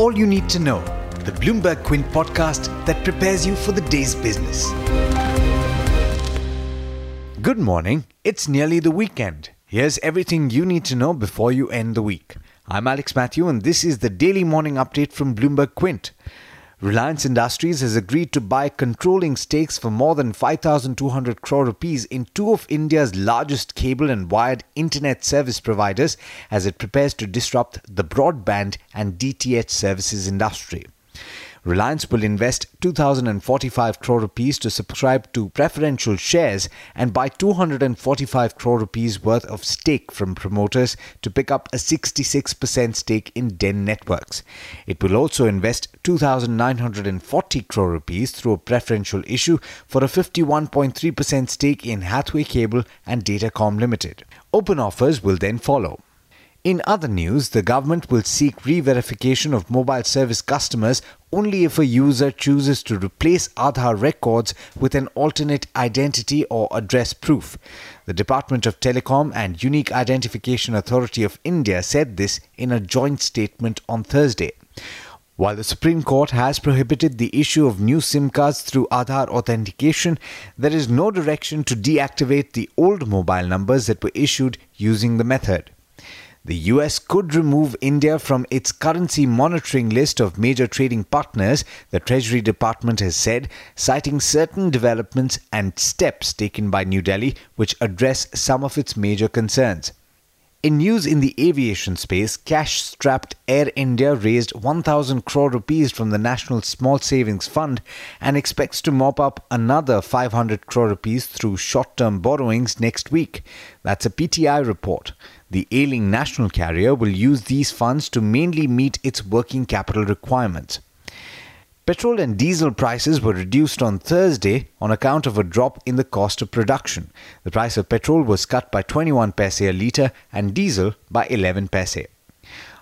all you need to know, the Bloomberg Quint podcast that prepares you for the day's business. Good morning. It's nearly the weekend. Here's everything you need to know before you end the week. I'm Alex Matthew, and this is the daily morning update from Bloomberg Quint. Reliance Industries has agreed to buy controlling stakes for more than 5,200 crore rupees in two of India's largest cable and wired internet service providers as it prepares to disrupt the broadband and DTH services industry. Reliance will invest 2,045 crore rupees to subscribe to preferential shares and buy 245 crore rupees worth of stake from promoters to pick up a 66% stake in Den Networks. It will also invest 2,940 crore rupees through a preferential issue for a 51.3% stake in Hathway Cable and Datacom Limited. Open offers will then follow. In other news, the government will seek re verification of mobile service customers only if a user chooses to replace Aadhaar records with an alternate identity or address proof. The Department of Telecom and Unique Identification Authority of India said this in a joint statement on Thursday. While the Supreme Court has prohibited the issue of new SIM cards through Aadhaar authentication, there is no direction to deactivate the old mobile numbers that were issued using the method. The US could remove India from its currency monitoring list of major trading partners, the Treasury Department has said, citing certain developments and steps taken by New Delhi which address some of its major concerns. In news in the aviation space, cash strapped Air India raised 1,000 crore rupees from the National Small Savings Fund and expects to mop up another 500 crore rupees through short term borrowings next week. That's a PTI report. The ailing national carrier will use these funds to mainly meet its working capital requirements. Petrol and diesel prices were reduced on Thursday on account of a drop in the cost of production. The price of petrol was cut by 21 paise a litre and diesel by 11 paise.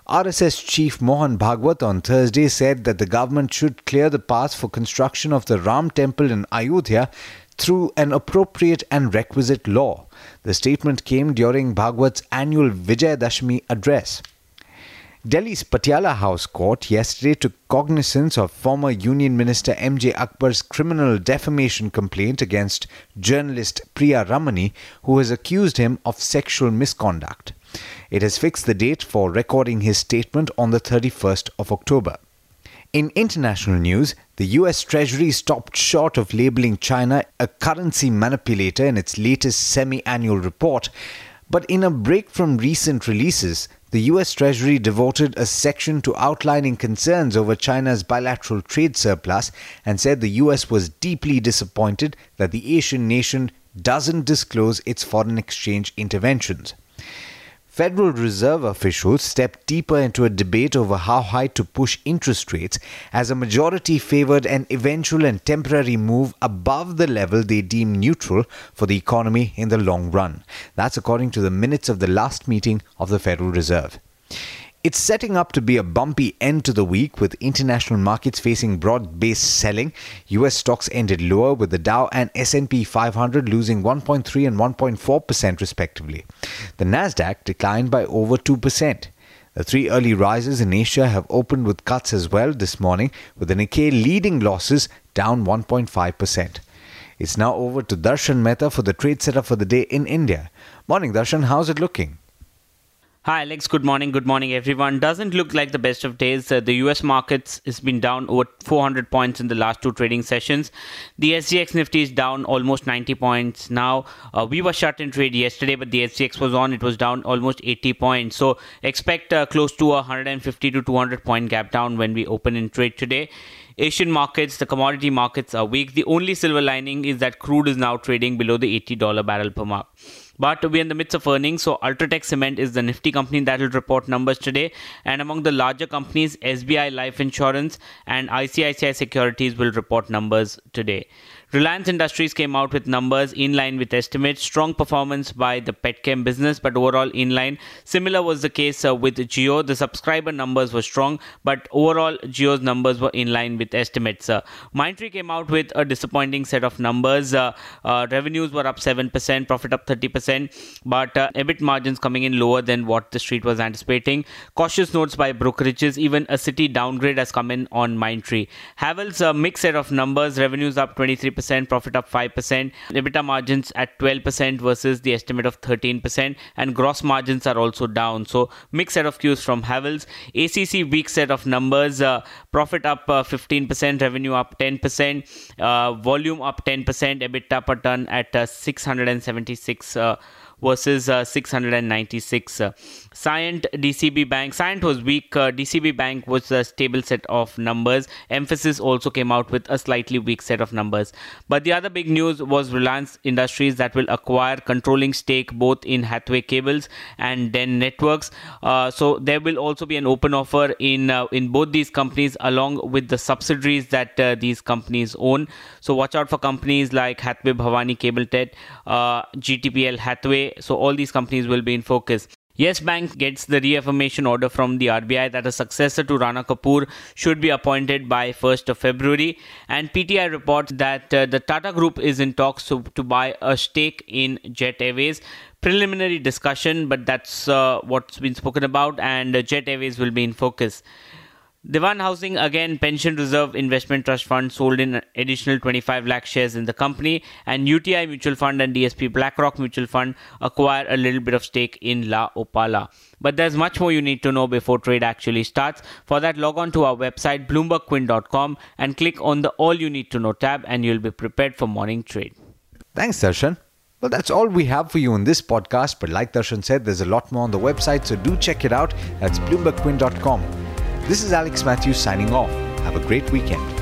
RSS chief Mohan Bhagwat on Thursday said that the government should clear the path for construction of the Ram temple in Ayodhya through an appropriate and requisite law. The statement came during Bhagwat's annual Vijayadashmi address. Delhi's Patiala House Court yesterday took cognizance of former Union Minister M.J. Akbar's criminal defamation complaint against journalist Priya Ramani, who has accused him of sexual misconduct. It has fixed the date for recording his statement on the 31st of October. In international news, the US Treasury stopped short of labeling China a currency manipulator in its latest semi annual report, but in a break from recent releases, the US Treasury devoted a section to outlining concerns over China's bilateral trade surplus and said the US was deeply disappointed that the Asian nation doesn't disclose its foreign exchange interventions. Federal Reserve officials stepped deeper into a debate over how high to push interest rates as a majority favored an eventual and temporary move above the level they deem neutral for the economy in the long run. That's according to the minutes of the last meeting of the Federal Reserve. It's setting up to be a bumpy end to the week with international markets facing broad-based selling. US stocks ended lower with the Dow and S&P 500 losing 1.3 and 1.4% respectively. The Nasdaq declined by over 2%. The three early rises in Asia have opened with cuts as well this morning, with the Nikkei leading losses down 1.5%. It's now over to Darshan Mehta for the trade setup for the day in India. Morning, Darshan. How's it looking? Hi, Alex. Good morning. Good morning, everyone. Doesn't look like the best of days. Uh, the US markets has been down over 400 points in the last two trading sessions. The SGX Nifty is down almost 90 points now. Uh, we were shut in trade yesterday, but the SGX was on. It was down almost 80 points. So expect uh, close to a 150 to 200 point gap down when we open in trade today. Asian markets, the commodity markets are weak. The only silver lining is that crude is now trading below the $80 barrel per mark. But we're in the midst of earnings, so Ultratech Cement is the nifty company that will report numbers today. And among the larger companies, SBI Life Insurance and ICICI Securities will report numbers today. Reliance Industries came out with numbers in line with estimates. Strong performance by the Petchem business, but overall in line. Similar was the case uh, with Jio. The subscriber numbers were strong, but overall Jio's numbers were in line with estimates. Uh, Mindtree came out with a disappointing set of numbers. Uh, uh, revenues were up 7%, profit up 30%, but uh, EBIT margins coming in lower than what the street was anticipating. Cautious notes by brokerages. Even a Citi downgrade has come in on Mindtree. Havells, a mixed set of numbers. Revenues up 23%, profit up 5%. EBITDA margins at 12% versus the estimate of 13%, and gross margins are also down. So mixed set of cues from Havells. ACC weak set of numbers. Uh, profit up uh, 15%, revenue up 10%, uh, volume up 10%, EBITDA per ton at uh, 676 uh, versus uh, 696. Uh, Cyient DCB Bank. Cyient was weak. Uh, DCB Bank was a stable set of numbers. Mphasis also came out with a slightly weak set of numbers. But the other big news was Reliance Industries that will acquire controlling stake both in Hathway Cables and Den Networks. Uh, so there will also be an open offer in uh, in both these companies along with the subsidiaries that uh, these companies own. So watch out for companies like Hathway Bhavani Cable Tech, uh, GTPL So all these companies will be in focus. Yes Bank gets the reaffirmation order from the RBI that a successor to Rana Kapoor should be appointed by 1st of February. And PTI reports that uh, the Tata Group is in talks to, to buy a stake in Jet Airways. Preliminary discussion, but that's uh, what's been spoken about, and uh, Jet Airways will be in focus. Dewan Housing again Pension Reserve Investment Trust Fund sold in additional 25 lakh shares in the company and UTI Mutual Fund and DSP BlackRock Mutual Fund acquire a little bit of stake in La Opala. But there's much more you need to know before trade actually starts. For that log on to our website bloombergquint.com and click on the all you need to know tab and you'll be prepared for morning trade. Thanks Darshan. Well, that's all we have for you in this podcast. But like Darshan said, there's a lot more on the website, so do check it out. That's bloombergquint.com. This is Alex Matthews signing off. Have a great weekend.